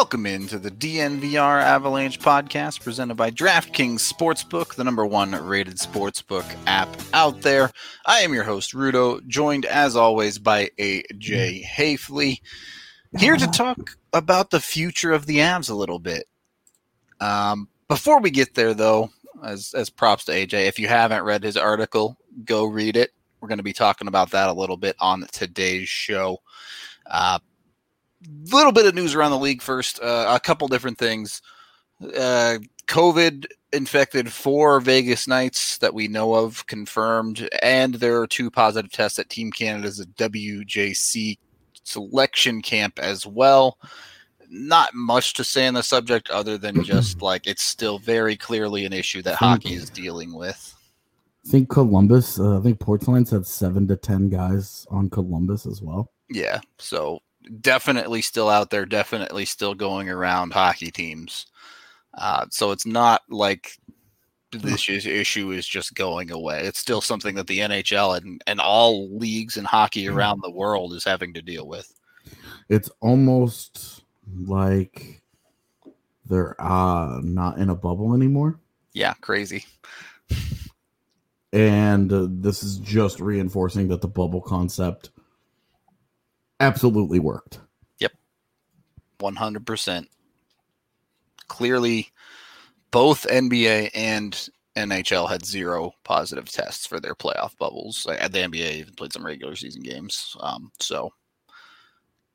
Welcome into the DNVR Avalanche podcast presented by DraftKings Sportsbook, the number one rated sportsbook app out there. I am your host, Rudo, joined as always by AJ Haefele, here to talk about the future of the Avs a little bit. Um, before we get there, though, as, as props to AJ, if you haven't read his article, go read it. We're going to be talking about that a little bit on today's show. Uh, little bit of news around the league first. Uh, a couple different things. Uh, COVID infected four Vegas Knights that we know of confirmed, and there are two positive tests at Team Canada's WJC selection camp as well. Not much to say on the subject other than just like it's still very clearly an issue that hockey is dealing with. I think Columbus, uh, I think Portland's had seven to 10 guys on Columbus as well. Yeah. So definitely still out there, definitely still going around hockey teams. Uh, so it's not like this issue is just going away. It's still something that the NHL and, and all leagues and hockey mm-hmm. around the world is having to deal with. It's almost like they're uh, not in a bubble anymore. Yeah, crazy. and uh, this is just reinforcing that the bubble concept absolutely worked. Yep. 100%. Clearly, both NBA and NHL had zero positive tests for their playoff bubbles. At the NBA even played some regular season games. Um, so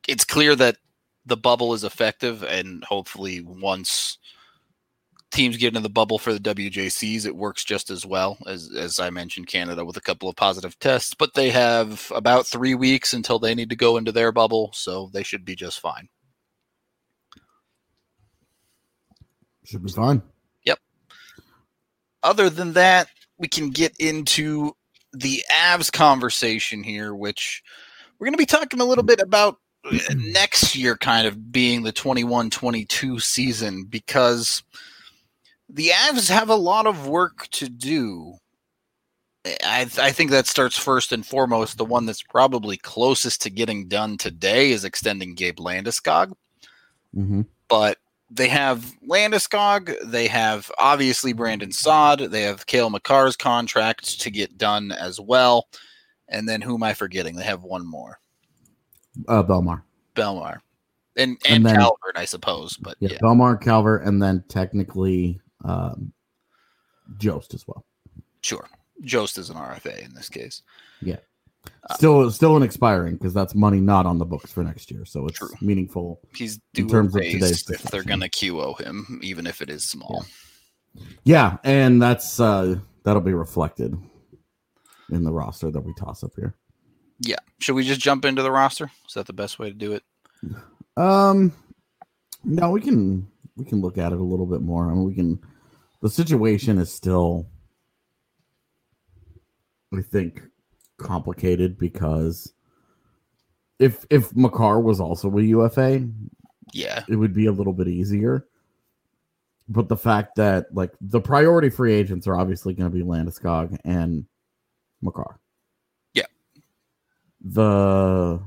it's clear that the bubble is effective, and hopefully, once teams get into the bubble for the WJCs, it works just as well as as I mentioned Canada with a couple of positive tests, but they have about 3 weeks until they need to go into their bubble, so they should be just fine. Should be fine. Yep. Other than that, we can get into the Avs conversation here, which we're going to be talking a little bit about uh, next year kind of being the 21 22 season because the Avs have a lot of work to do. I, I think that starts first and foremost. The one that's probably closest to getting done today is extending Gabe Landeskog. Mm-hmm. But they have Landeskog. They have obviously Brandon Saad. They have Cale Makar's contract to get done as well. And then who am I forgetting? They have one more. Uh, Belmar. Bellemare. And and, and then, Calvert, I suppose. But yeah, yeah. Bellemare, Calvert, and then technically um, Jost as well. Sure, Jost is an RFA in this case. Yeah, still uh, still an expiring because that's money not on the books for next year, so it's true. meaningful. He's in terms of today's if they're going to QO him, even if it is small. Yeah. yeah, and that's uh that'll be reflected in the roster that we toss up here. Yeah. Should we just jump into the roster? Is that the best way to do it? Um no, we can we can look at it a little bit more. I mean, we can. The situation is still, I think, complicated because if if Makar was also a UFA, yeah, it would be a little bit easier. But the fact that like the priority free agents are obviously going to be Landeskog and Makar. Yeah. The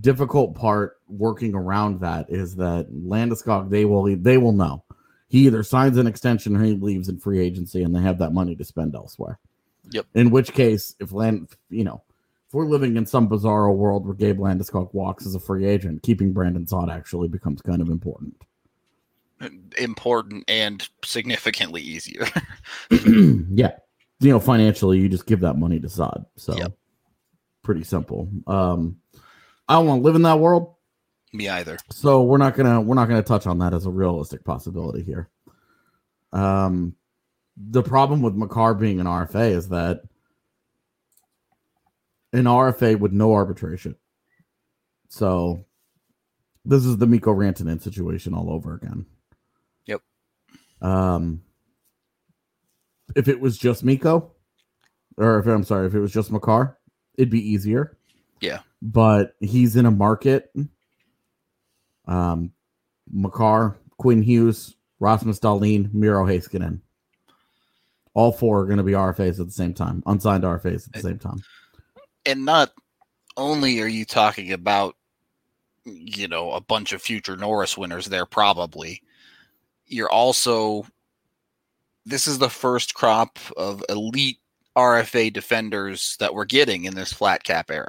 difficult part working around that is that Landeskog they will they will know he either signs an extension or he leaves in free agency and they have that money to spend elsewhere. Yep. In which case, if Land, you know, if we're living in some bizarre world where Gabe Landeskog walks as a free agent, keeping Brandon Saad actually becomes kind of important. Important and significantly easier. yeah. You know, financially, you just give that money to Saad. So yep. pretty simple. Um, I don't want to live in that world. Me either. So we're not gonna we're not gonna touch on that as a realistic possibility here. Um, the problem with Makar being an RFA is that an RFA with no arbitration. So this is the Mikko Rantanen situation all over again. Yep. Um, if it was just Mikko, or if I'm sorry, if it was just Makar, it'd be easier. Yeah but he's in a market. Um, Makar, Quinn Hughes, Rasmus Dahlin, Miro Heiskanen. All four are going to be RFAs at the same time, unsigned RFAs at the same time. And not only are you talking about you know, a bunch of future Norris winners there, probably. You're also, this is the first crop of elite RFA defenders that we're getting in this flat cap era.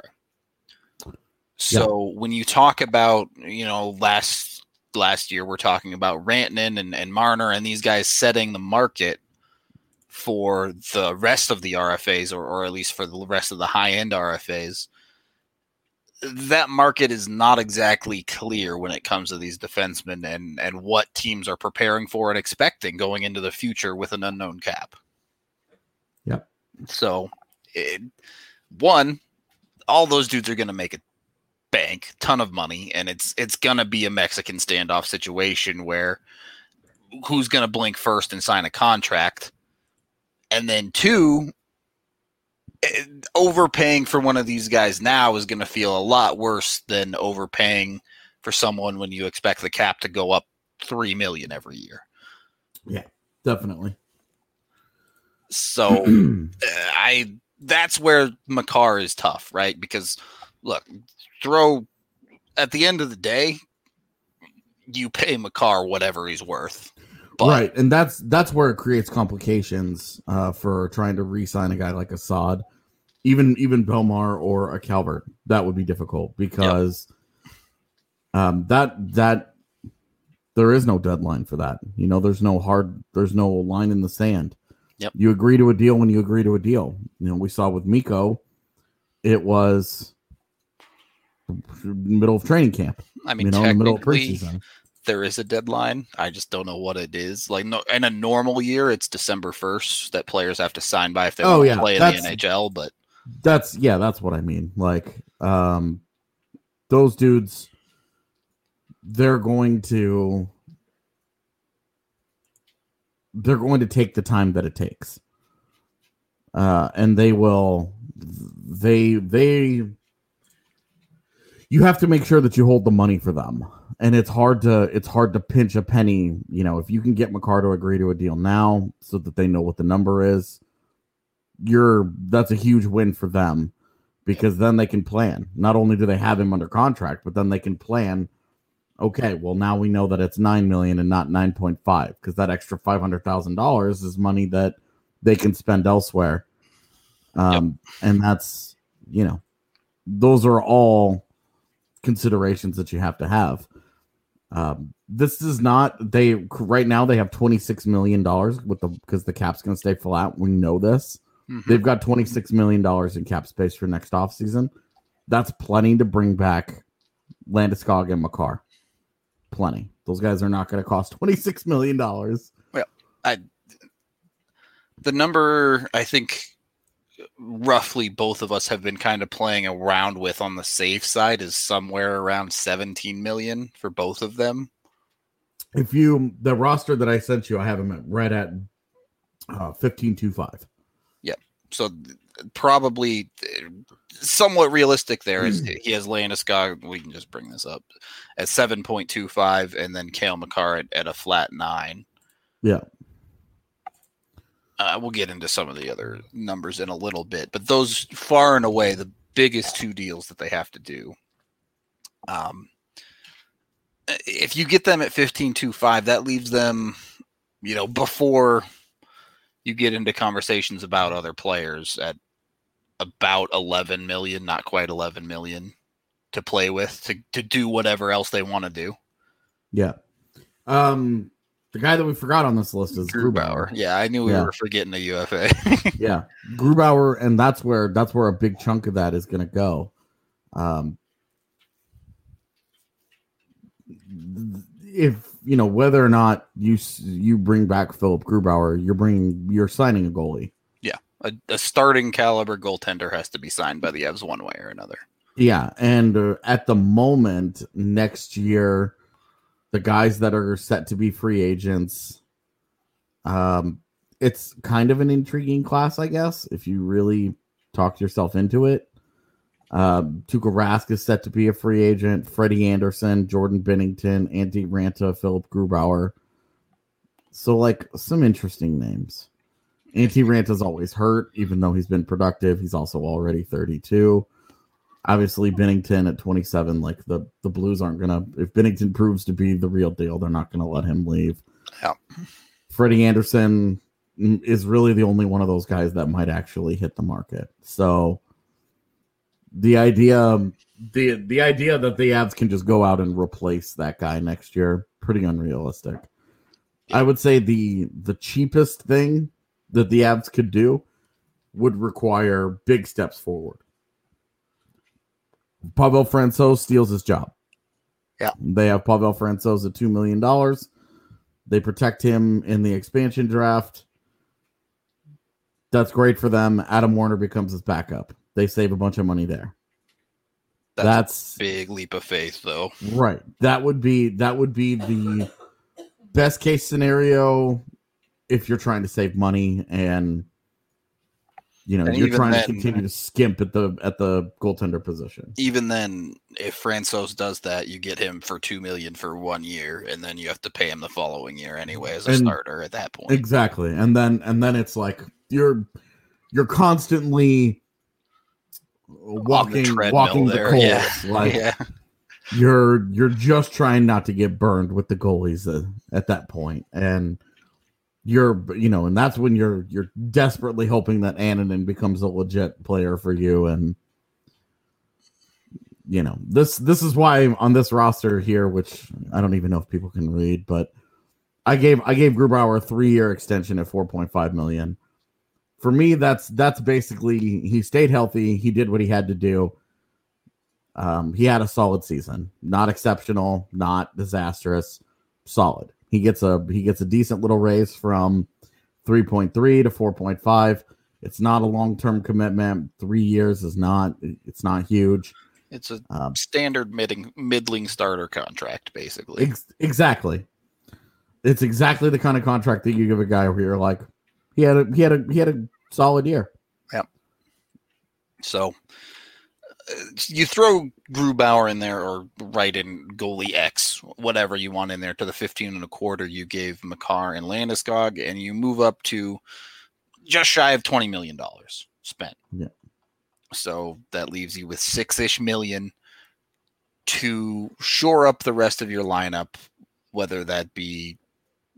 So yeah. when you talk about, you know, last last year we're talking about Rantanen and, and Marner and these guys setting the market for the rest of the RFAs or, or at least for the rest of the high end RFAs that market is not exactly clear when it comes to these defensemen and and what teams are preparing for and expecting going into the future with an unknown cap. Yep. So, it, one, all those dudes are going to make a bank, ton of money, and it's it's going to be a Mexican standoff situation where who's going to blink first and sign a contract, and then two, eh, overpaying for one of these guys now is going to feel a lot worse than overpaying for someone when you expect the cap to go up 3 million every year. Yeah, definitely. So eh, I that's where Makar is tough, right? Because look, throw at the end of the day, you pay Makar whatever he's worth. But, right, and that's that's where it creates complications uh, for trying to re-sign a guy like a Saad, even even Bellemare or a Calvert. That would be difficult because yep. um, that that there is no deadline for that. You know, there's no hard, there's no line in the sand. Yep. You agree to a deal when you agree to a deal. You know, we saw with Mikko, it was middle of training camp. I mean, you know, in the middle of preseason there is a deadline. I just don't know what it is. Like no, in a normal year, it's December first that players have to sign by if they oh, want to play in the NHL. But that's yeah, that's what I mean. Like um, those dudes, they're going to they're going to take the time that it takes, uh, and they will. They they. You have to make sure that you hold the money for them and it's hard to it's hard to pinch a penny. You know, if you can get Makar to agree to a deal now, so that they know what the number is, you're that's a huge win for them because then they can plan. Not only do they have him under contract, but then they can plan. Okay, well now we know that it's nine million and not nine point five because that extra five hundred thousand dollars is money that they can spend elsewhere. Um, yep. and that's you know, those are all considerations that you have to have. Um, this is not they right now they have 26 million dollars with the because the cap's going to stay flat. We know this. Mm-hmm. They've got 26 million dollars in cap space for next off season. That's plenty to bring back Landeskog and Makar. Plenty. Those guys are not going to cost 26 million dollars. Well, I the number I think roughly both of us have been kind of playing around with on the safe side is somewhere around 17 million for both of them. If you the roster that I sent you, I have them at right at uh 1525. Yep. So probably somewhat realistic there is mm. he has Landeskog, we can just bring this up at 7.25 and then Cale Makar at, at a flat nine. Yeah. Uh, we'll get into some of the other numbers in a little bit, but those far and away the biggest two deals that they have to do. Um, if you get them at fifteen two five, that leaves them, you know, before you get into conversations about other players at about eleven million, not quite eleven million, to play with to to do whatever else they want to do. Yeah. Um the guy that we forgot on this list is Grubauer. Grubauer. Yeah, I knew we yeah. were forgetting a UFA. yeah, Grubauer, and that's where that's where a big chunk of that is going to go. Um, if you know whether or not you you bring back Philip Grubauer, you're bringing you're signing a goalie. Yeah, a, a starting caliber goaltender has to be signed by the Avs one way or another. Yeah, and uh, at the moment next year the guys that are set to be free agents. Um, it's kind of an intriguing class, I guess, if you really talk yourself into it. Um, Tuukka Rask is set to be a free agent. Freddie Andersen, Jordan Binnington, Antti Raanta, Philip Grubauer. So, like, some interesting names. Antti Raanta's always hurt, even though he's been productive. He's also already 32. Obviously Binnington at 27, like the the Blues aren't gonna if Binnington proves to be the real deal, they're not gonna let him leave. Yeah. Freddie Andersen is really the only one of those guys that might actually hit the market. So the idea the the idea that the Avs can just go out and replace that guy next year pretty unrealistic. I would say the the cheapest thing that the Avs could do would require big steps forward. Pavel Francouz steals his job. Yeah. They have Pavel Francouz at $2 million. They protect him in the expansion draft. That's great for them. Adam Werner becomes his backup. They save a bunch of money there. That's, That's, a big leap of faith, though. right. That would be that would be the best case scenario if you're trying to save money and you know And you're trying then- to continue to skimp at the at the goaltender position. Even then, if Francouz does that, you get him for two million for one year, and then you have to pay him the following year anyway as a And- starter at that point. Exactly. And then and then it's like you're you're constantly walking treadmill walking the there, coals. yeah. Like yeah, you're you're just trying not to get burned with the goalies at, at that point. And you're you know, and that's when you're you're desperately hoping that Annunen becomes a legit player for you and you know, this this is why on this roster here, which I don't even know if people can read, but I gave I gave Grubauer a three year extension at four point five million. For me, that's that's basically he stayed healthy. He did what he had to do. Um, he had a solid season, not exceptional, not disastrous, solid. He gets a he gets a decent little raise from three point three to four point five. It's not a long term commitment. Three years is not it's not huge. it's a Um, standard middling middling starter contract, basically. Ex- exactly. It's exactly the kind of contract that you give a guy where you're like, he had a he had a he had a solid year. Yeah. So you throw Grubauer in there or write in goalie X, whatever you want in there to the 15 and a quarter you gave Makar and Landeskog, and you move up to just shy of $20 million spent. Yeah. So that leaves you with six ish million to shore up the rest of your lineup, whether that be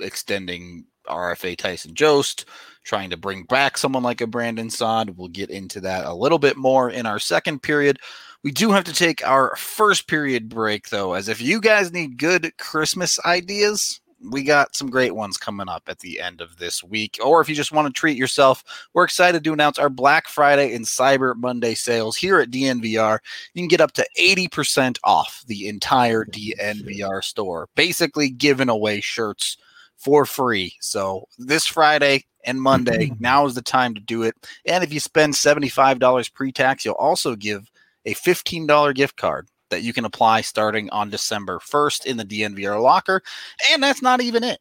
extending RFA Tyson Jost, trying to bring back someone like a Brandon Saad. We'll get into that a little bit more in our second period. We do have to take our first period break, though, as if you guys need good Christmas ideas, we got some great ones coming up at the end of this week. Or if you just want to treat yourself, we're excited to announce our Black Friday and Cyber Monday sales here at DNVR. You can get up to 80% off the entire DNVR store, basically giving away shirts for free. So this Friday and Monday, mm-hmm. now is the time to do it. And if you spend $75 pre tax, you'll also give a $15 gift card that you can apply starting on December 1st in the DNVR locker. And that's not even it.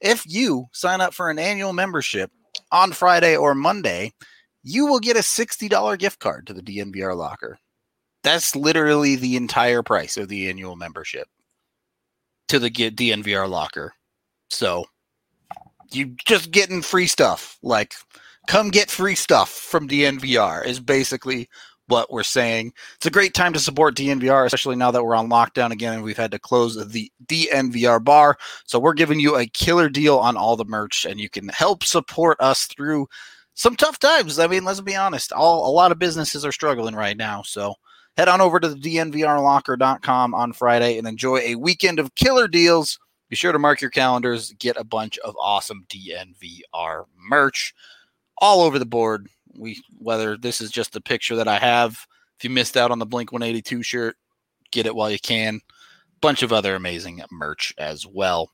If you sign up for an annual membership on Friday or Monday, you will get a $60 gift card to the DNVR locker. That's literally the entire price of the annual membership to the DNVR locker. So you just getting free stuff. Like come get free stuff from DNVR is basically what we're saying. It's a great time to support DNVR, especially now that we're on lockdown again and we've had to close the DNVR bar. So we're giving you a killer deal on all the merch and you can help support us through some tough times. I mean, let's be honest. All a lot of businesses are struggling right now. So head on over to the dnvrlocker.com on Friday and enjoy a weekend of killer deals. Be sure to mark your calendars, get a bunch of awesome DNVR merch all over the board. We whether this is just the picture that I have. If you missed out on the Blink 182 shirt, get it while you can. Bunch of other amazing merch as well.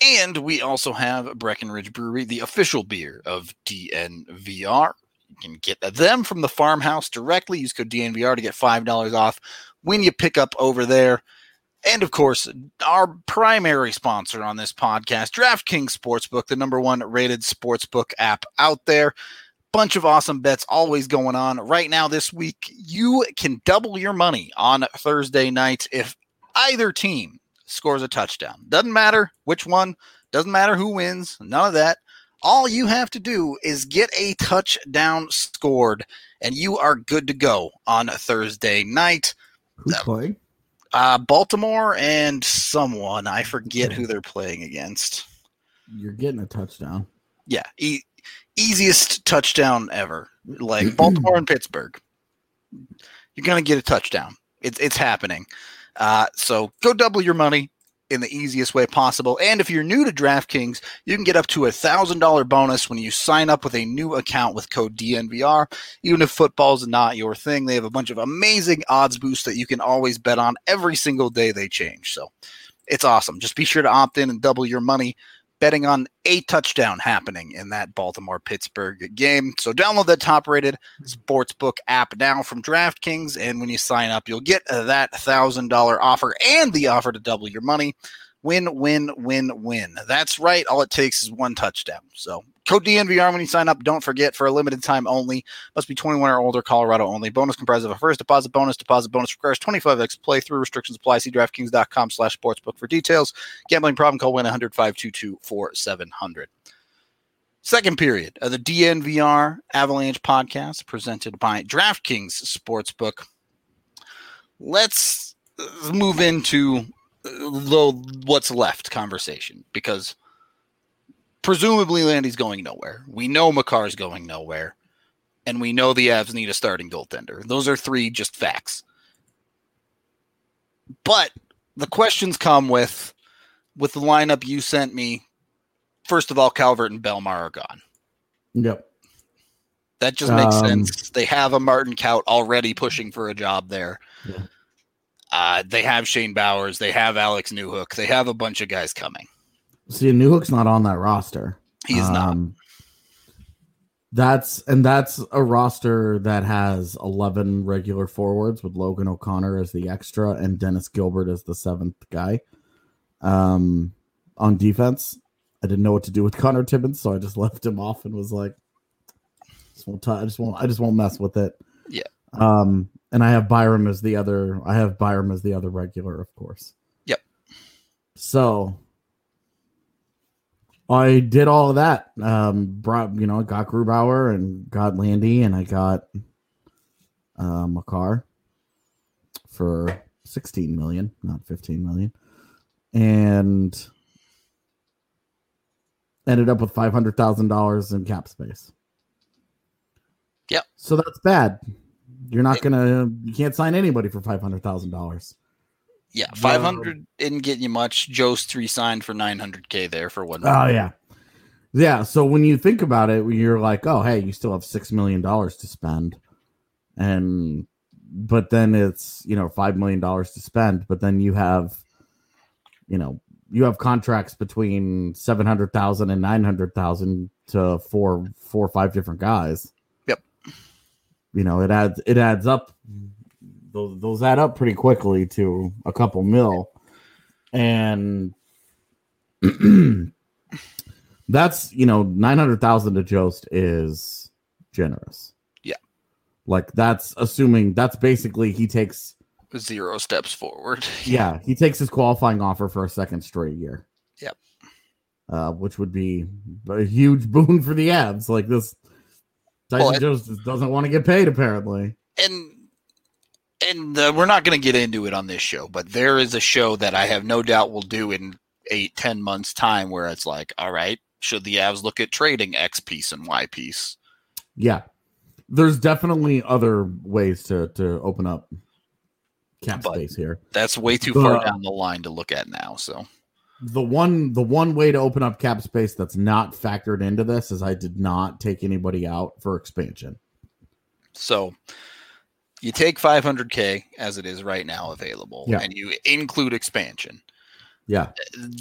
And we also have Breckenridge Brewery, the official beer of DNVR. You can get them from the farmhouse directly. Use code DNVR to get $5 off when you pick up over there. And of course, our primary sponsor on this podcast, DraftKings Sportsbook, the number one rated sportsbook app out there. Bunch of awesome bets always going on. Right now, this week, you can double your money on Thursday night if either team scores a touchdown. Doesn't matter which one, doesn't matter who wins, none of that. All you have to do is get a touchdown scored, and you are good to go on Thursday night. Who's playing? Uh, Baltimore and someone I forget who they're playing against. You're getting a touchdown. Yeah, e- easiest touchdown ever. Like Baltimore and Pittsburgh, you're gonna get a touchdown. It's it's happening. Uh, so go double your money in the easiest way possible. And if you're new to DraftKings, you can get up to a thousand dollar bonus when you sign up with a new account with code DNVR. Even if football's not your thing, they have a bunch of amazing odds boosts that you can always bet on every single day they change. So it's awesome. Just be sure to opt in and double your money betting on a touchdown happening in that Baltimore Pittsburgh game. So download that top rated sportsbook app now from DraftKings. And when you sign up, you'll get that $1,000 offer and the offer to double your money. Win, win, win, win. That's right. All it takes is one touchdown. So code DNVR when you sign up. Don't forget for a limited time only. Must be 21 or older, Colorado only. Bonus comprised of a first deposit bonus. Deposit bonus requires 25x playthrough. Restrictions apply. See DraftKings.com slash sportsbook for details. Gambling problem, call win 100 522 4700. Second period of the DNVR Avalanche podcast presented by DraftKings Sportsbook. Let's uh, move into uh, the what's left conversation because presumably Landy's going nowhere. We know Makar's going nowhere, and we know the Avs need a starting goaltender. Those are three just facts. But the questions come with with the lineup you sent me. First of all, Calvert and Bellemare are gone. Yep. That just makes Um, sense. They have a Martin Kaut already pushing for a job there. Yeah. Uh, they have Shane Bowers. They have Alex Newhook. They have a bunch of guys coming. See, Newhook's not on that roster. He is not. Um, That's and that's a roster that has eleven regular forwards with Logan O'Connor as the extra and Dennis Gilbert as the seventh guy. Um, on defense, I didn't know what to do with Conor Timmins, so I just left him off and was like, just won't t- I just won't I just won't mess with it. Yeah. Um, and I have Byram as the other. I have Byram as the other regular, of course. Yep. So I did all of that. Um, brought you know, I got Grubauer and got Landy, and I got uh, Makar for sixteen million, not fifteen million, and ended up with five hundred thousand dollars in cap space. Yep. So that's bad. You're not gonna. You can't sign anybody for five hundred thousand dollars. Yeah, five hundred didn't get you much. Joe's three signed for nine hundred k there for one. Oh yeah, yeah. So when you think about it, you're like, oh hey, you still have six million dollars to spend, and but then it's you know five million dollars to spend, but then you have, you know, you have contracts between seven hundred thousand and nine hundred thousand to four, four or five different guys. Yep. You know, it adds it adds up. Those those add up pretty quickly to a couple mil, and that's you know nine hundred thousand to Jost is generous. Yeah. like that's assuming that's basically he takes Zero steps forward. yeah he takes his qualifying offer for a second straight year. Yep. uh, which would be a huge boon for the Avs. Like this, Tyson Well, doesn't want to get paid apparently. and and uh, we're not going to get into it on this show, but there is a show that I have no doubt will do in eight, ten months time where it's like, all right, should the Avs look at trading X piece and Y piece? Yeah, there's definitely other ways to to open up cap But- space here. That's way too far down the line to look at now. So the one the one way to open up cap space that's not factored into this is I did not take anybody out for expansion. So you take 500k as it is right now available, Yeah. and you include expansion. Yeah.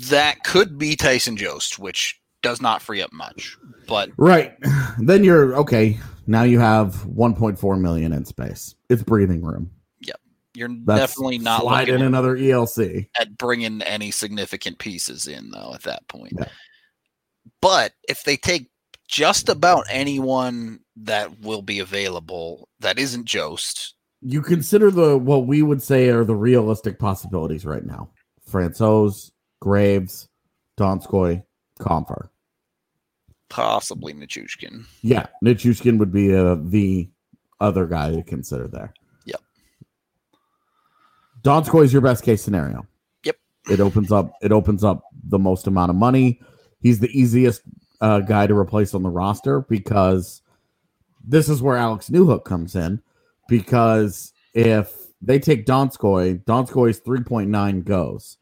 That could be Tyson Jost, which does not free up much. But Right. Then you're okay. Now you have 1.4 million in space. It's breathing room. Yep, you're That's definitely not slide in at, another ELC. at bringing any significant pieces in though at that point. Yeah. But if they take just about anyone that will be available that isn't Jost, You consider the what we would say are the realistic possibilities right now. Francouz, Graves, Donskoy, Compher. possibly Nichushkin. Yeah, Nichushkin would be uh, the other guy to consider there. Yep. Donskoy is your best case scenario. Yep. It opens up. It opens up the most amount of money. He's the easiest uh, guy to replace on the roster because this is where Alex Newhook comes in. Because if they take Donskoy, Donskoy's three point nine goes.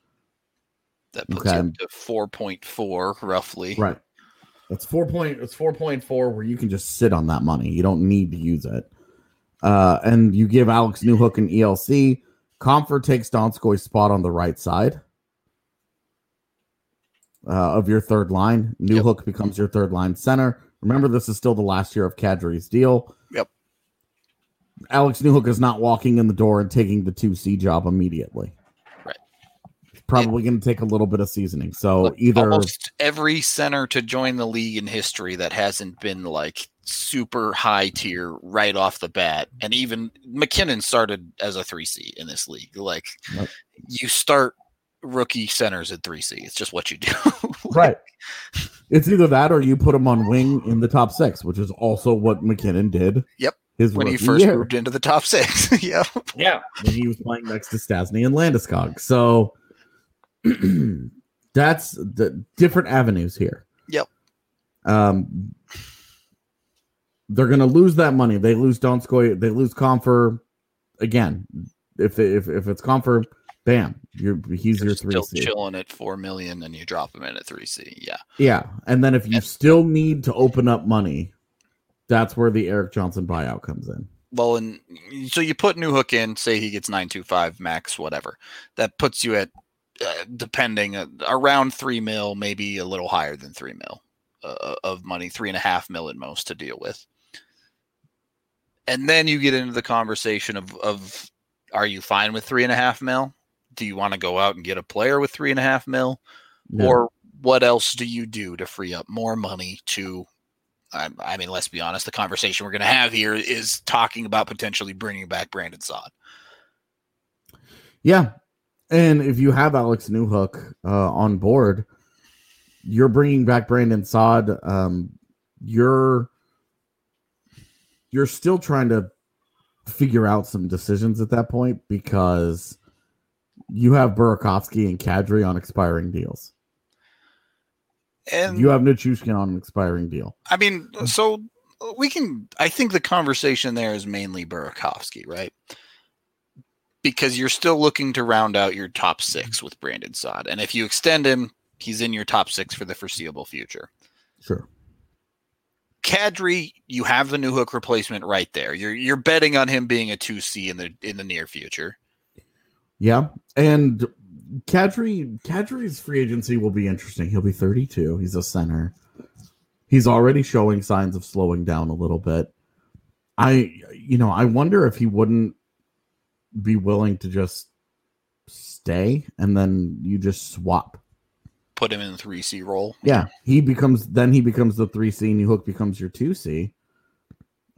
That puts okay. up to four point four roughly. Right. It's four point. It's four point four where you can just sit on that money. You don't need to use it. Uh, and you give Alex Newhook an ELC. Compher takes Donskoy's spot on the right side uh, of your third line. Newhook yep. becomes your third line center. Remember, this is still the last year of Kadri's deal. Yep. Alex Newhook is not walking in the door and taking the 2C job immediately. Right. It's probably going to take a little bit of seasoning. So Look, either almost every center to join the league in history that hasn't been like super high tier right off the bat, and even MacKinnon started as a 3C in this league. Like you start rookie centers at 3C. It's just what you do. right. It's either that or you put him on wing in the top six, which is also what MacKinnon did. Yep. His when he first year. moved into the top six. yeah. Yeah. When he was playing next to Stastny and Landeskog. So that's the different avenues here. Yep. Um they're gonna lose that money. They lose Donskoy, they lose Compher again. If if if it's Compher, bam, you're he's you're your three still C. chilling at four million, and you drop him in at three C. Yeah, yeah, and then if you and, still need to open up money, that's where the Erik Johnson buyout comes in. Well, and so you put Newhook in, say he gets nine two five max, whatever. That puts you at uh, depending uh, around three mil, maybe a little higher than three mil uh, of money, three and a half mil at most to deal with. And then you get into the conversation of of are you fine with three and a half mil? Do you want to go out and get a player with three and a half mil, no. or what else do you do to free up more money to? I, I mean, let's be honest. The conversation we're going to have here is talking about potentially bringing back Brandon Saad. Yeah, and if you have Alex Newhook uh, on board, you're bringing back Brandon Saad. Um, you're you're still trying to figure out some decisions at that point because you have Burakovsky and Kadri on expiring deals. And you have Nichushkin on an expiring deal. I mean, so we can. I think the conversation there is mainly Burakovsky, right? Because you're still looking to round out your top six with Brandon Saad, and if you extend him, he's in your top six for the foreseeable future. Sure. Kadri, you have the Newhook replacement right there. You're you're betting on him being a two C in the in the near future. Yeah, and Kadri Kadri's free agency will be interesting. He'll be 32. He's a center. He's already showing signs of slowing down a little bit. I you know, I wonder if he wouldn't be willing to just stay and then you just swap. Put him in the 3C role. Yeah, he becomes then he becomes the 3C and Newhook becomes your 2C.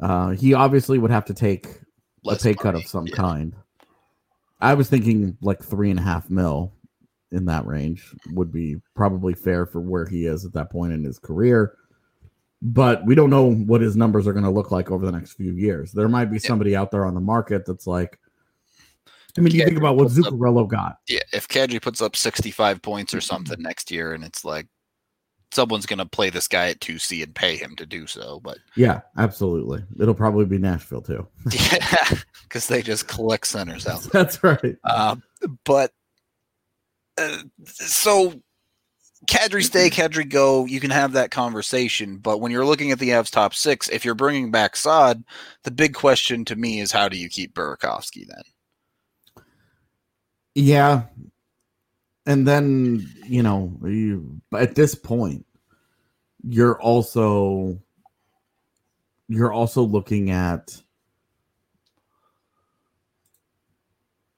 Uh he obviously would have to take Less a pay money. cut of some yeah. kind. I was thinking like three and a half mil in that range would be probably fair for where he is at that point in his career. But we don't know what his numbers are going to look like over the next few years. There might be somebody out there on the market that's like, I mean, you think about what Zuccarello got. Yeah, if Kadri puts up 65 points or mm-hmm. something next year, and it's like someone's going to play this guy at 2C and pay him to do so. But yeah, absolutely. It'll probably be Nashville too. yeah, because they just collect centers out. That's right. Uh, but uh, so Kadri stay, Kadri go. You can have that conversation, but when you're looking at the Avs top six, if you're bringing back Saad, the big question to me is how do you keep Burakovsky then? Yeah, and then you know you at this point you're also you're also looking at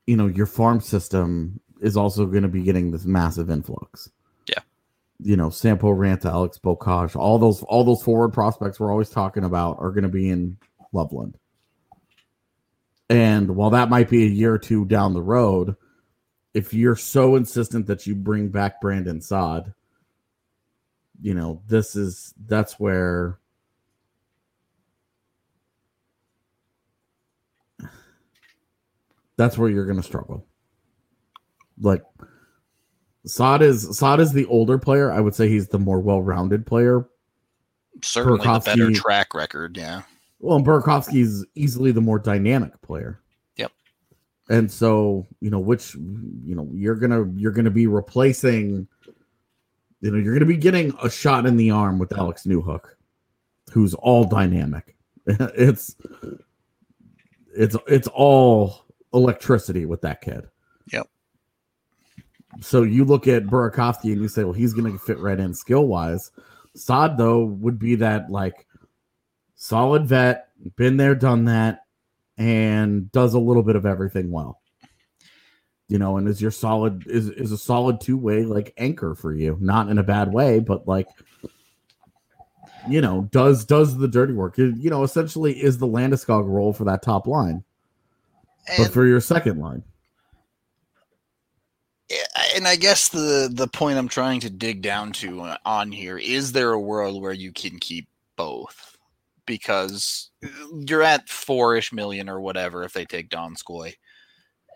you know your farm system is also going to be getting this massive influx. Yeah. You know sampo ranta alex Beaucage, all those all those forward prospects we're always talking about are going to be in loveland. And while that might be a year or two down the road if you're so insistent that you bring back Brandon Saad, you know, this is that's where that's where you're going to struggle. Like Saad is Saad is the older player. I would say he's the more well-rounded player. Certainly the better track record. Yeah. Well, and Burakovsky's easily the more dynamic player. And so, you know, which you know, you're gonna you're gonna be replacing, you know, you're gonna be getting a shot in the arm with Alex Newhook, who's all dynamic. it's it's it's all electricity with that kid. Yep. So you look at Burakovsky and you say, well, he's gonna fit right in skill wise. Saad though would be that like solid vet, been there, done that, and does a little bit of everything well. You know, and is your solid is is a solid two way like anchor for you, not in a bad way, but like you know, does does the dirty work. You know, essentially is the Landeskog role for that top line, but for your second line. and I guess the the point I'm trying to dig down to on here is there a world where you can keep both? Because you're at four ish million or whatever if they take Donskoy,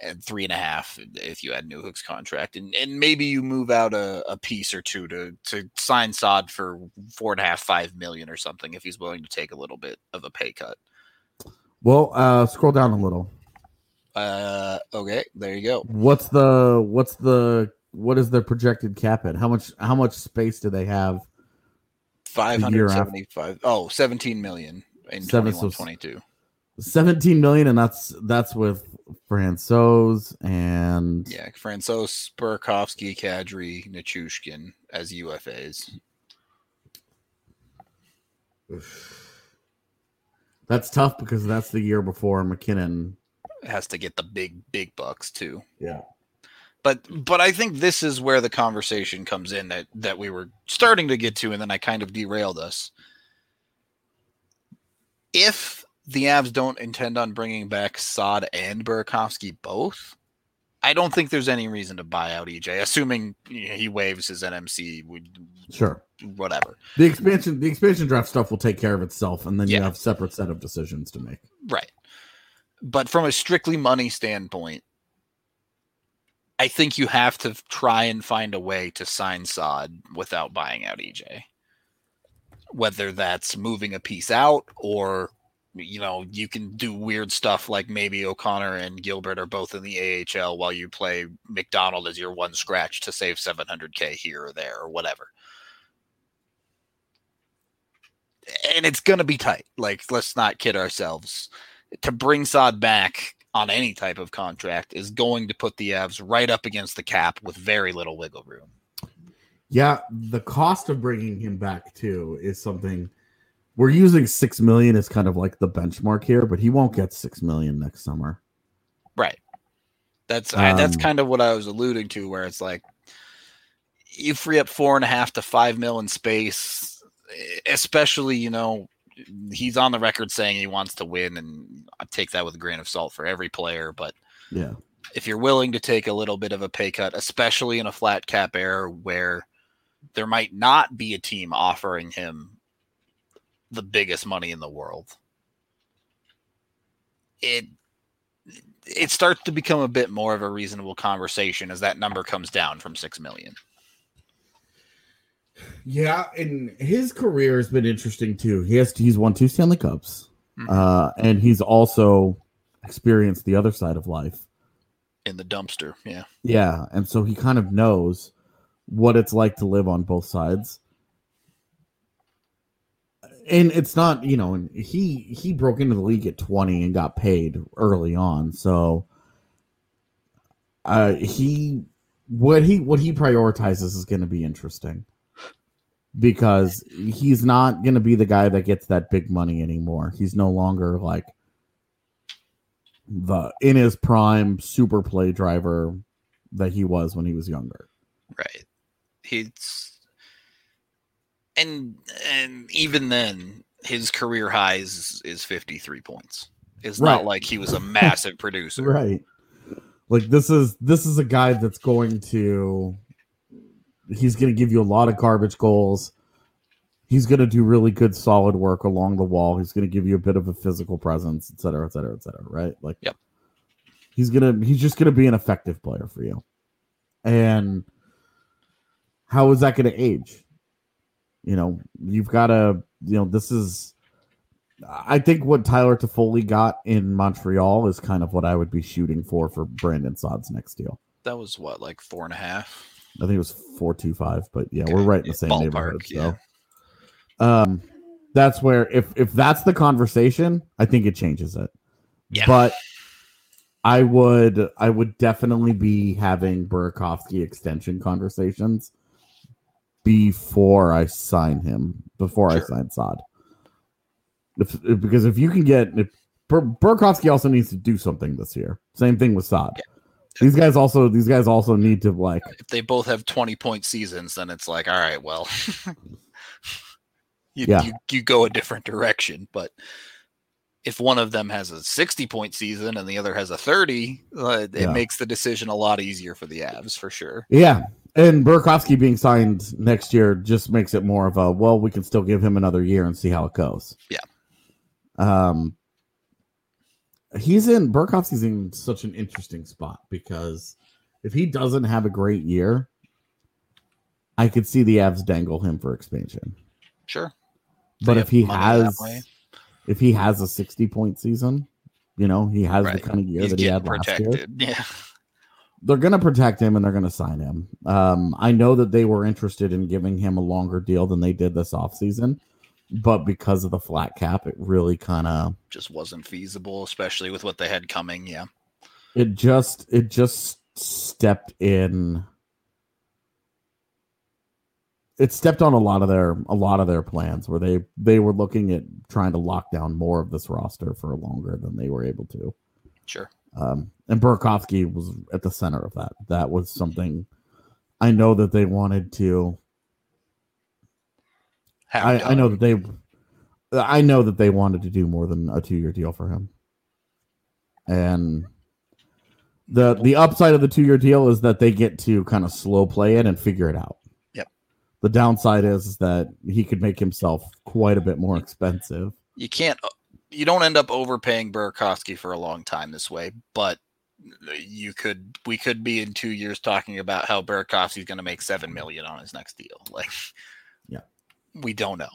and three and a half if you add Newhook's contract, and and maybe you move out a, a piece or two to to sign Saad for four and a half five million or something if he's willing to take a little bit of a pay cut. Well, uh scroll down a little. Uh, okay, there you go. What's the what's the what is the projected cap at? How much how much space do they have? Five year hundred after. seventy-five. Oh, 17 million in Seven, 21, 22. 17 million and that's that's with Francouz and Yeah, Francouz, Burakovsky, Kadri, Nichushkin as UFAs. that's tough because that's the year before MacKinnon. Has to get the big, big bucks too. Yeah. But but I think this is where the conversation comes in that that we were starting to get to, and then I kind of derailed us. If the Avs don't intend on bringing back Saad and Burakovsky both, I don't think there's any reason to buy out EJ, assuming he waives his NMC, would- Sure. whatever. The expansion the expansion draft stuff will take care of itself and then you Yeah. have separate set of decisions to make. Right. But from a strictly money standpoint, I think you have to try and find a way to sign Saad without buying out EJ. Whether that's moving a piece out or you know, you can do weird stuff like maybe O'Connor and Gilbert are both in the AHL while you play McDonald as your one scratch to save 700k here or there or whatever. And it's going to be tight. Like let's not kid ourselves to bring Saad back on any type of contract is going to put the Avs right up against the cap with very little wiggle room. Yeah, the cost of bringing him back too is something we're using 6 million as kind of like the benchmark here, but he won't get 6 million next summer. Right. That's I, that's Um, kind of what I was alluding to, where it's like you free up four and a half to five mil in space, especially you know he's on the record saying he wants to win, and I take that with a grain of salt for every player, but Yeah. if you're willing to take a little bit of a pay cut, especially in a flat cap era where there might not be a team offering him the biggest money in the world, it it starts to become a bit more of a reasonable conversation as that number comes down from six million. Yeah, and his career has been interesting too. He has he's won two Stanley Cups, Mhm. uh, and he's also experienced the other side of life. in the dumpster. Yeah. Yeah, and so he kind of knows what it's like to live on both sides. And it's not, you know, and he he broke into the league at 20 and got paid early on. So uh he what he what he prioritizes is going to be interesting. Because he's not going to be the guy that gets that big money anymore. He's no longer like the in his prime super play driver that he was when he was younger. Right. He's and and even then his career highs is, is 53 points. It's Right. not like he was a massive producer. Right. Like this is this is a guy that's going to he's going to give you a lot of garbage goals, he's going to do really good, solid work along the wall. He's going to give you a bit of a physical presence, et cetera, et cetera, et cetera. Right? Like, Yep. He's gonna. He's just going to be an effective player for you. And how is that going to age? You know, you've got to. You know, this is. I think what Tyler Toffoli got in Montreal is kind of what I would be shooting for for Brandon Saad's next deal. That was what, like four and a half? I think it was four two five, but yeah, we're right in the same ballpark, neighborhood. yeah. So, um, that's where if if that's the conversation, I think it changes it. Yeah. But I would I would definitely be having Burakovsky extension conversations before I sign him, before I sign Saad. If, if- because if you can get if Bur- Burakovsky also needs to do something this year. Same thing with Saad. Yeah. These guys also these guys also need to like If they both have 20 point seasons, then it's like, all right, well, you, Yeah. you, you go a different direction. But if one of them has a 60 point season and the other has a 30, uh, it Yeah. makes the decision a lot easier for the Avs for sure. Yeah. And Burakovsky being signed next year just makes it more of a well, we can still give him another year and see how it goes. Yeah. Um he's in Burakovsky's in such an interesting spot because if he doesn't have a great year, I could see the Avs dangle him for expansion. Sure. But They if he has if he has a 60 point season, you know, he has the Right. kind of year He's that he had last year. protected. Yeah. they're going to protect him and they're going to sign him. Um, I know that they were interested in giving him a longer deal than they did this offseason, but because of the flat cap, it really kind of Just wasn't feasible, especially with what they had coming. Yeah. it just it just stepped in it stepped on a lot of their a lot of their plans where they they were looking at trying to lock down more of this roster for longer than they were able to. Sure. Um, and Burakovsky was at the center of that. That was something I know that they wanted to. I, I know that they, I know that they wanted to do more than a two-year deal for him. And the the upside of the two-year deal is that they get to kind of slow play it and figure it out. Yep. The downside is, that he could make himself quite a bit more expensive. you can't uh, you don't end up overpaying Burakovsky for a long time this way, but you could we could be in two years talking about how Burakovsky's going to make seven million on his next deal. Like. We don't know.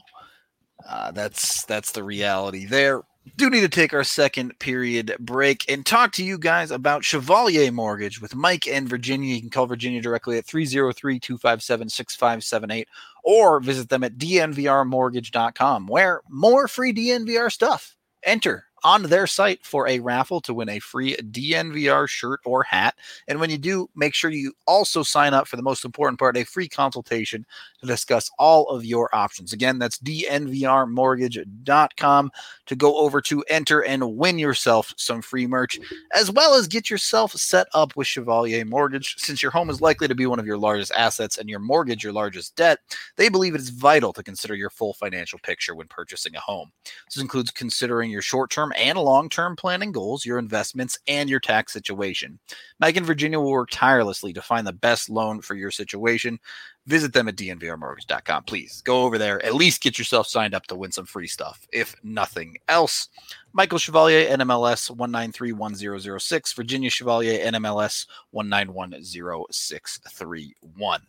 Uh, that's that's the reality there. Do need to take our second period break and talk to you guys about Chevalier Mortgage with Mike and Virginia. You can call Virginia directly at 303 257 6578 or visit them at dnvrmortgage.com where more free DNVR stuff. Enter on their site for a raffle to win a free DNVR shirt or hat. And when you do, make sure you also sign up for the most important part a free consultation to discuss all of your options. Again, that's dnvrmortgage.com to go over to enter and win yourself some free merch, as well as get yourself set up with Chevalier Mortgage. Since your home is likely to be one of your largest assets and your mortgage your largest debt, they believe it is vital to consider your full financial picture when purchasing a home. This includes considering your short term and long term planning goals, your investments, and your tax situation. Mike and Virginia will work tirelessly to find the best loan for your situation. Visit them at dnvrmortgage.com. Please go over there. At least get yourself signed up to win some free stuff, if nothing else. Michael Chevalier, NMLS 1931006. Virginia Chevalier, NMLS 1910631.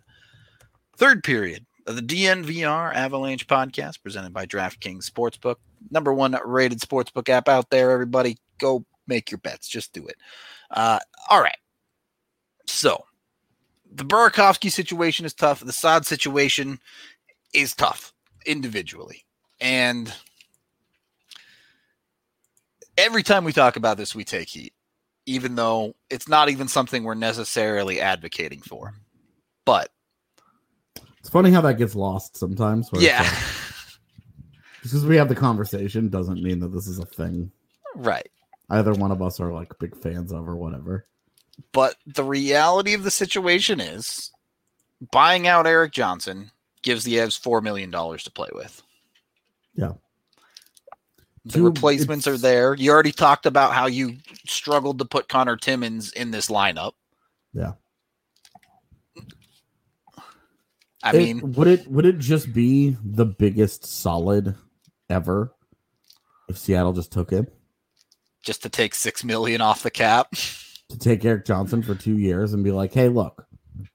Third period the DNVR Avalanche podcast presented by DraftKings Sportsbook. Number one rated sportsbook app out there, everybody. Go make your bets. Just do it. Uh, all right. So the Burakovsky situation is tough. The Saad situation is tough individually. And every time we talk about this, we take heat, even though it's not even something we're necessarily advocating for. But It's funny how that gets lost sometimes. yeah, like, just because we have the conversation doesn't mean that this is a thing right. either one of us are like big fans of or whatever. But the reality of the situation is buying out Erik Johnson gives the Avs $4 million to play with. Yeah. The Two- replacements are there. You already talked about how you struggled to put Conor Timmins in this lineup. Yeah. I It- mean, would it would it just be the biggest solid ever if Seattle just took him just to take six million off the cap. to take Erik Johnson for two years and be like, hey, look,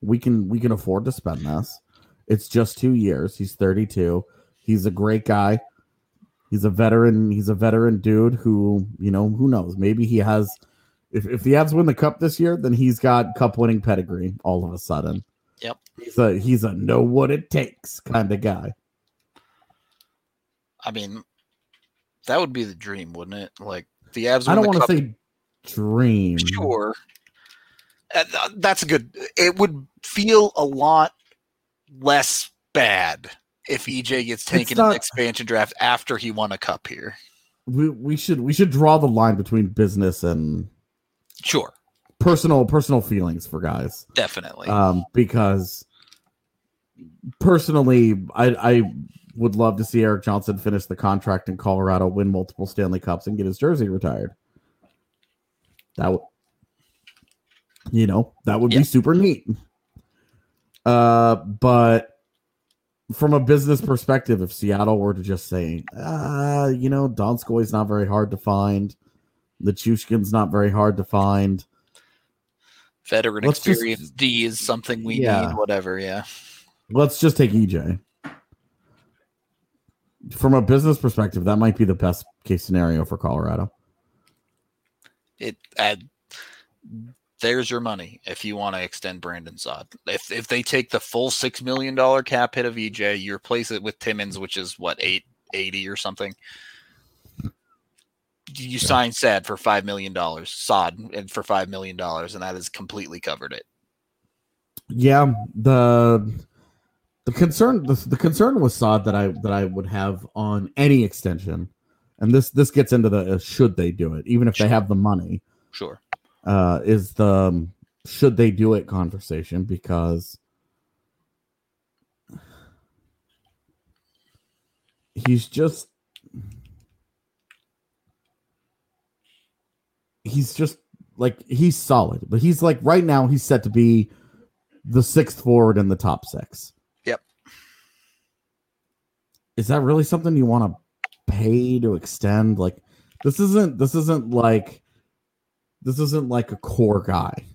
we can we can afford to spend this. It's just two years. He's 32. He's a great guy. He's a veteran. He's a veteran dude who, you know, who knows? Maybe he has. If if the Avs win the cup this year, then he's got cup winning pedigree all of a sudden. Yep. He's a he's a know what it takes kind of guy. I mean, that would be the dream, wouldn't it? Like the Avs. I don't want to say dream. Sure. Uh, th- That's good. It would feel a lot less bad if EJ gets taken in the expansion draft after he won a cup here. We we should we should draw the line between business and Sure, personal personal feelings for guys. definitely. um, because personally, I, I would love to see Erik Johnson finish the contract in Colorado, win multiple Stanley Cups, and get his jersey retired. That would, you know, that would Yeah. be super neat. Uh, but from a business perspective, if Seattle were to just say, uh, you know, Donskoy's not very hard to find, Nichushkin's not very hard to find. Veteran let's just- experience D is something we Yeah. need. Whatever. Yeah. Let's just take EJ. From a business perspective, that might be the best case scenario for Colorado. It. Uh, there's your money if you want to extend Brandon Saad. If if they take the full six million dollar cap hit of EJ, you replace it with Timmins, which is what eight eighty or something. You sign Saad for five million dollars, Saad and for five million dollars, and that has completely covered it. Yeah, the the concern the, the concern with Saad that I that I would have on any extension, and this this gets into the uh, should they do it, even if they have the money, Sure. uh, is the um, should they do it conversation because he's just he's just like he's solid, but he's like right now he's set to be the sixth forward in the top six. Yep. Is that really something you want to pay to extend? Like this isn't this isn't like this isn't like a core guy.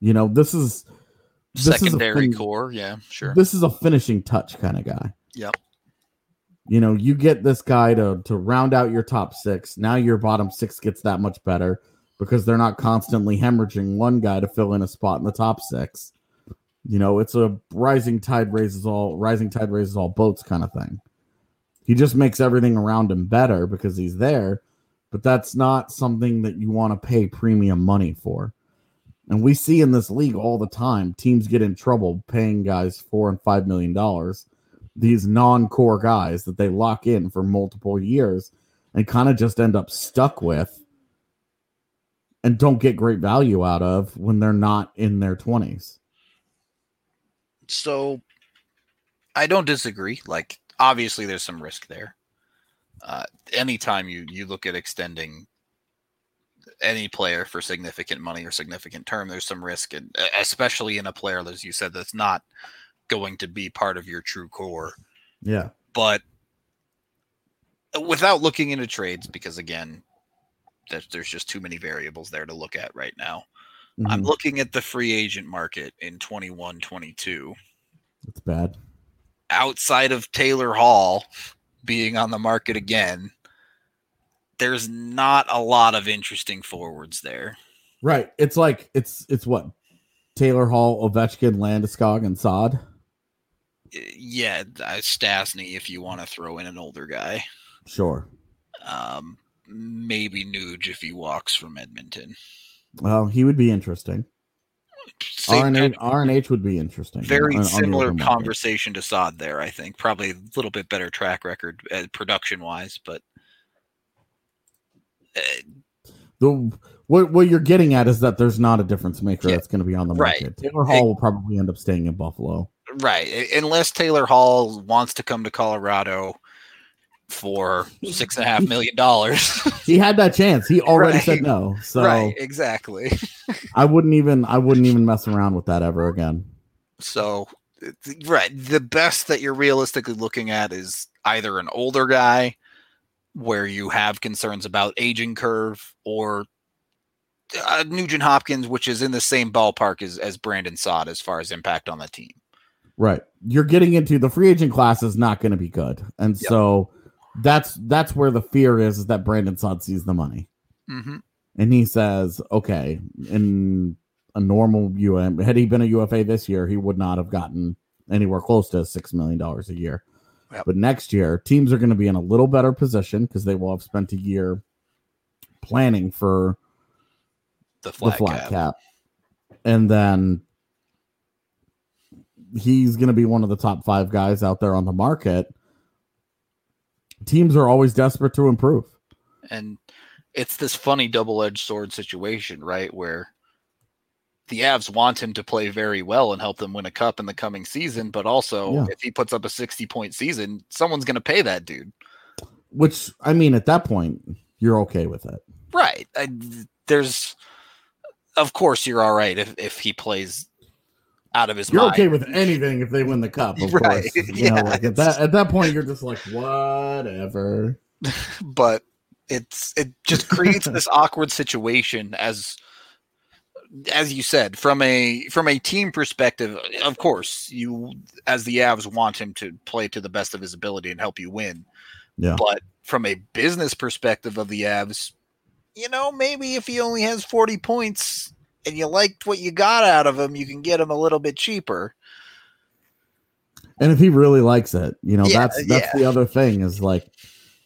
You know, this is this is Secondary fin- core, yeah, sure. This is a finishing touch kind of guy. Yep. You know, you get this guy to to round out your top six. Now your bottom six gets that much better because they're not constantly hemorrhaging one guy to fill in a spot in the top six. You know, it's a rising tide raises all rising tide raises all boats kind of thing. He just makes everything around him better because he's there, but that's not something that you want to pay premium money for. And we see in this league all the time teams get in trouble paying guys four and five million dollars, these non-core guys that they lock in for multiple years and kind of just end up stuck with and don't get great value out of when they're not in their 20s. So I don't disagree. Like obviously there's some risk there. Uh, anytime you you look at extending any player for significant money or significant term, there's some risk, and especially in a player, as you said, that's not going to be part of your true core. Yeah. But without looking into trades, because again, there's, just too many variables there to look at right now. I'm Mhm. looking at the free agent market in 21 22 It's bad. outside of Taylor Hall being on the market again, there's not a lot of interesting forwards there. Right. It's like it's it's what Taylor Hall, Ovechkin, Landeskog, and Saad. Yeah, uh, Stastny if you want to throw in an older guy. Sure. Um, maybe Nuge if he walks from Edmonton. Well, he would be interesting. RNH, RNH would be interesting. very on- on similar market. conversation to Saad there, I think. Probably a little bit better track record uh, production wise, but uh, The what what you're getting at is that there's not a difference maker that's going to be on the Right. market. Taylor Hall will probably end up staying in Buffalo. Right. Unless Taylor Hall wants to come to Colorado for six and a half million dollars. He had that chance. He already Right. said no. So right. Exactly. I wouldn't even I wouldn't even mess around with that ever again. So right. The best that you're realistically looking at is either an older guy where you have concerns about aging curve or uh, Nugent Hopkins, which is in the same ballpark as, as Brandon Saad as far as impact on the team. Right. You're getting into the free agent class is not going to be good. And Yep. so that's that's where the fear is, is that Brandon Saad sees the money. Mm-hmm. And he says, okay, in a normal UM, had he been a UFA this year, he would not have gotten anywhere close to $6 million a year. Yep. But next year, teams are going to be in a little better position because they will have spent a year planning for The flat, the flat cap. cap. And then he's going to be one of the top five guys out there on the market. Teams are always desperate to improve. And it's this funny double edged sword situation, right? Where the Avs want him to play very well and help them win a cup in the coming season, but also Yeah. if he puts up a 60 point season, someone's going to pay that dude. Which, I mean, at that point, you're okay with it. Right. I, there's, of course, you're all right if, if he plays out of his You're mind. okay with anything if they win the cup, of Right, course. You know, yeah, like at that at that point, you're just like, whatever. but it's it just creates this awkward situation as as you said from a from a team perspective of course you as the avs want him to play to the best of his ability and help you win Yeah. but from a business perspective of the avs you know maybe if he only has 40 points and you liked what you got out of him you can get him a little bit cheaper And if he really likes it, you know, Yeah, that's that's yeah. the other thing is like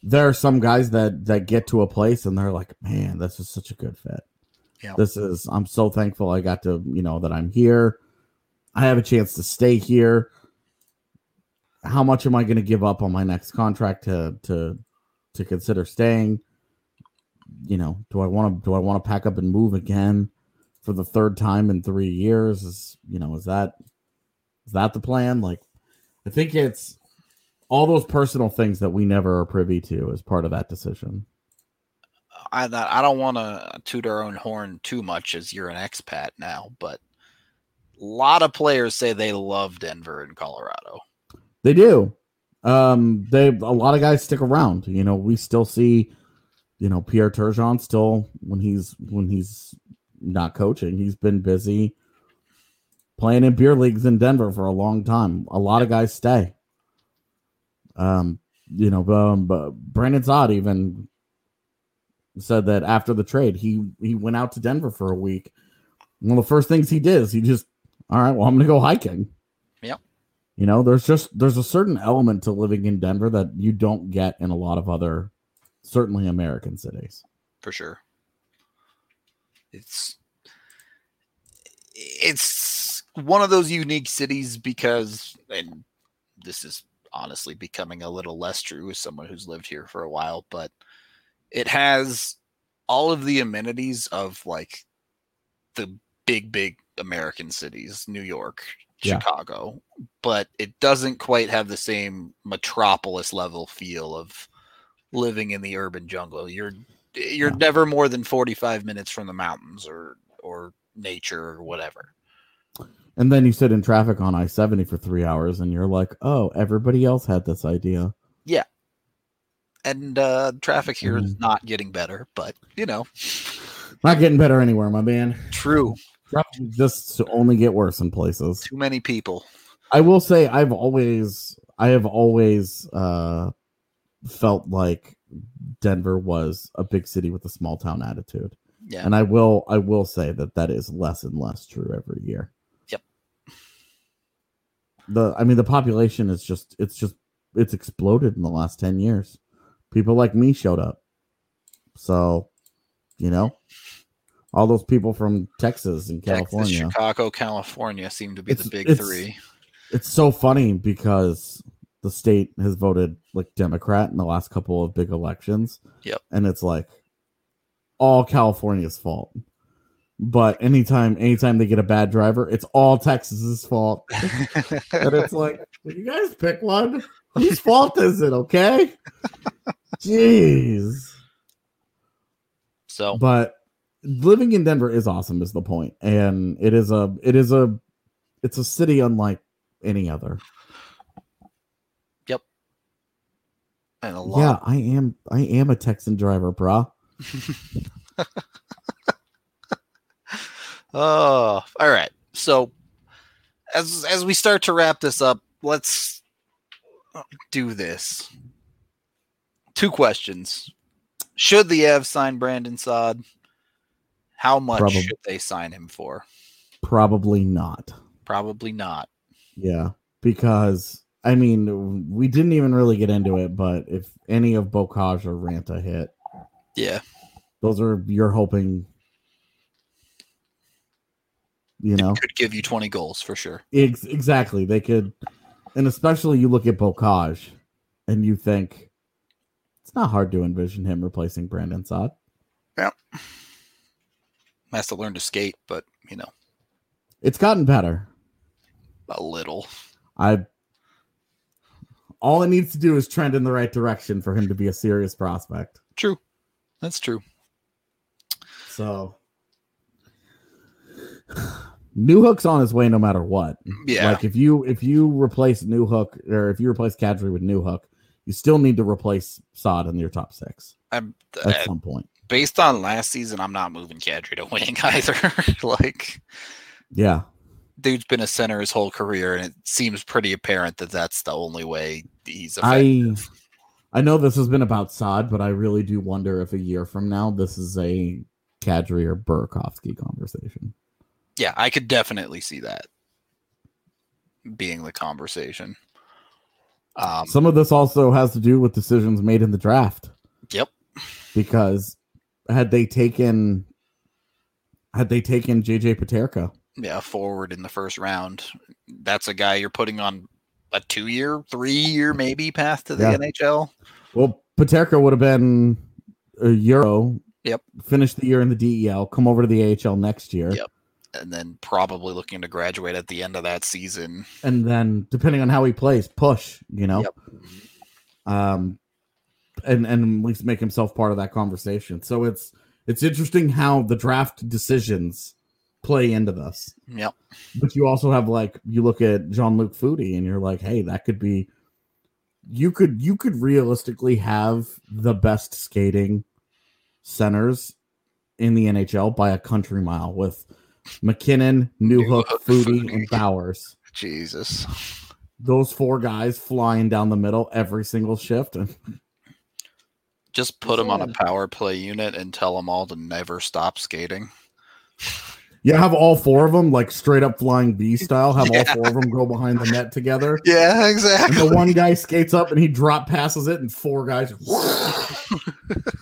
there are some guys that that get to a place and they're like, man, this is such a good fit. Yeah. This is I'm so thankful I got to, you know, that I'm here. I have a chance to stay here. How much am I going to give up on my next contract to to to consider staying? You know, do I want to do I want to pack up and move again for the third time in 3 years? Is, you know, is that is that the plan? Like I think it's all those personal things that we never are privy to as part of that decision. I I don't want to toot our own horn too much as you're an expat now, but a lot of players say they love Denver and Colorado. They do. Um, they a lot of guys stick around. You know, we still see, you know, Pierre Turgeon still when he's when he's not coaching, he's been busy playing in beer leagues in Denver for a long time. A lot of guys stay. Um, you know, um, but Brandon Saad even said that after the trade, he he went out to Denver for a week. One of the first things he did is he just, all right, well, I'm gonna go hiking. Yep. You know, there's just there's a certain element to living in Denver that you don't get in a lot of other, certainly American cities. for sure. It's it's one of those unique cities because and this is honestly becoming a little less true as someone who's lived here for a while, but it has all of the amenities of like the big big American cities, New York, Yeah. Chicago, but it doesn't quite have the same metropolis level feel of living in the urban jungle. You're you're Yeah. never more than 45 minutes from the mountains or or nature or whatever. And then you sit in traffic on I seventy for three hours, and you're like, oh, everybody else had this idea. Yeah. And uh traffic here is Mhm. not getting better, but you know, Not getting better anywhere, my man. true. Traffic just to only get worse in places. Too many people. I will say I've always I have always uh felt like Denver was a big city with a small town attitude. Yeah. And I will I will say that that is less and less true every year. Yep. The I mean the population is just it's just it's exploded in the last 10 years. People like me showed up. So, you know, all those people from Texas and Texas, California. Chicago, California seem to be It's- the big it's- three. It's so funny because the state has voted like Democrat in the last couple of big elections. Yep. And it's like all California's fault. But anytime anytime they get a bad driver, it's all Texas's fault. and it's like, you guys pick one? Whose fault is it, okay? Jeez. so But living in Denver is awesome is the point. And it is a it is a it's a city unlike any other. And a lot. Yeah, I am. I am a Texan driver, brah. Oh, all right. So as as we start to wrap this up, let's do this. Two questions. Should the Avs sign Brandon Saad? How much Probably. should they sign him for? Probably not. Probably not. Yeah, because I mean, we didn't even really get into it, but if any of Bocage or Ranta hit, Yeah. those are you're hoping. You know, Could give you 20 goals for sure. Ex- exactly. They could, and especially you look at Bocage, and you think it's not hard to envision him replacing Brandon Saad. Has to learn to skate, but you know, It's gotten better. a little. I all it needs to do is trend in the right direction for him to be a serious prospect. True. That's true. So Newhook's on his way no matter what. Yeah. Like if you if you replace Newhook or if you replace Kadri with Newhook, you still need to replace Saad in your top six I'm, at uh, some point. based on last season, I'm not moving Kadri to wing either. like, Yeah. dude's been a center his whole career, and it seems pretty apparent that that's the only way he's effective. I I know this has been about Saad, but I really do wonder if a year from now this is a Kadri or Burakovsky conversation. yeah, I could definitely see that being the conversation. Um, Some of this also has to do with decisions made in the draft. Yep. Because had they taken had they taken JJ Peterka, yeah, forward in the first round, that's a guy you're putting on a two-year, three-year maybe path to the Yeah. NHL. well, Peterka would have been a Euro. Yep. Finish the year in the DEL, come over to the AHL next year. Yep. and then probably looking to graduate at the end of that season. And then depending on how he plays, push, you know. Yep. um and and at least make himself part of that conversation so it's it's interesting how the draft decisions play into this Yep. but you also have like you look at jean-luc Foudy and you're like hey that could be you could you could realistically have the best skating centers in the nhl by a country mile with MacKinnon newhook Foudy. and bowers Jesus. those four guys flying down the middle every single shift and Just put them on a power play unit and tell them all to never stop skating. You have all four of them like straight up flying B style. Have Yeah. all four of them go behind the net together. Yeah, And exactly. the one guy skates up and he drop passes it, and four guys.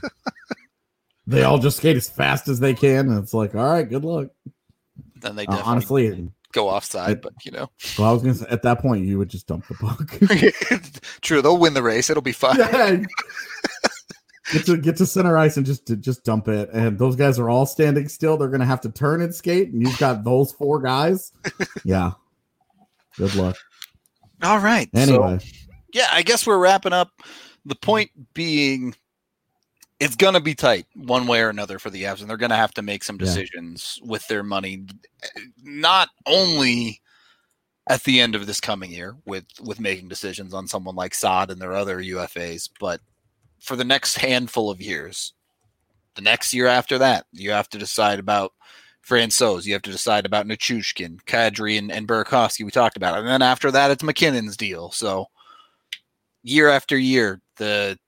they all just skate as fast as they can, and it's like, all right, good luck. Then they Uh, honestly, go offside, it- but you know. well, I was gonna say at that point you would just dump the puck. True, they'll win the race. It'll be fine. Yeah. Get to get to center ice and just to just dump it. And those guys are all standing still. They're gonna have to turn and skate, and you've got those four guys. Yeah. Good luck. All right. so- Anyway. yeah, I guess we're wrapping up. The point being, it's going to be tight one way or another for the Avs, and they're going to have to make some Yeah. decisions with their money, not only at the end of this coming year with with making decisions on someone like Saad and their other UFAs, but for the next handful of years. The next year after that, you have to decide about Francouz. You have to decide about Nichushkin, Kadri, and, and Burakovsky. We talked about it. And then after that, it's MacKinnon's deal. So year after year, the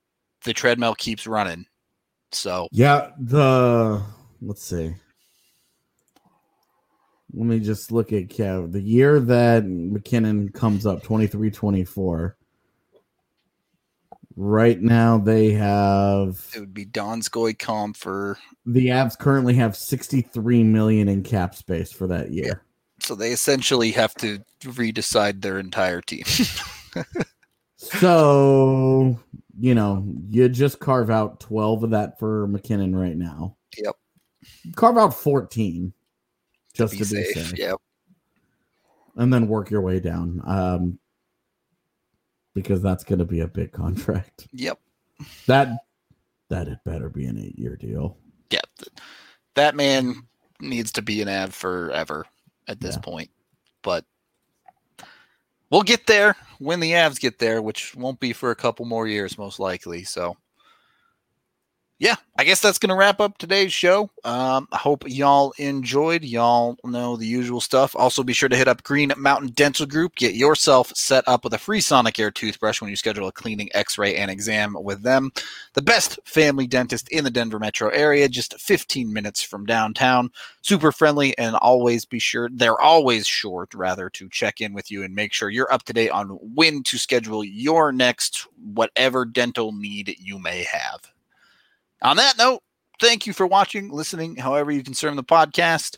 the treadmill keeps running. So Yeah, the let's see. Let me just look at. The year that MacKinnon comes up, 23 24. Right now, they have it would be Donskoy Compher. the Avs currently have 63 million in cap space for that year. So they essentially have to redecide their entire team. So, you know, you just carve out 12 of that for MacKinnon right now. Yep. Carve out 14 just be to be safe. safe. Yep. and then work your way down. Um, because that's going to be a big contract. Yep. That that had better be an eight year deal. Yeah. th- That man needs to be an ad forever at this Yeah. point. But we'll get there when the Avs get there, which won't be for a couple more years, most likely. So yeah, I guess that's going to wrap up today's show. Um, I hope y'all enjoyed. Y'all know the usual stuff. Also, be sure to hit up Green Mountain Dental Group. Get yourself set up with a free Sonicare toothbrush when you schedule a cleaning, x ray, and exam with them. The best family dentist in the Denver metro area, just 15 minutes from downtown. Super friendly, and always be sure, they're always sure, rather, to check in with you and make sure you're up to date on when to schedule your next whatever dental need you may have. On that note, thank you for watching, listening, however you consume the podcast.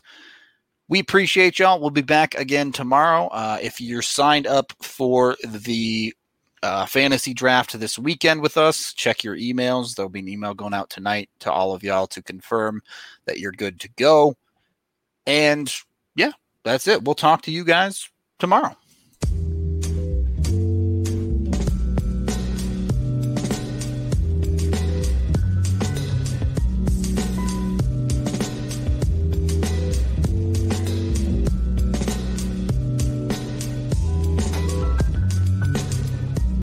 We appreciate y'all. We'll be back again tomorrow. Uh, if you're signed up for the uh, fantasy draft this weekend with us, check your emails. There'll be an email going out tonight to all of y'all to confirm that you're good to go. And yeah, that's it. We'll talk to you guys tomorrow.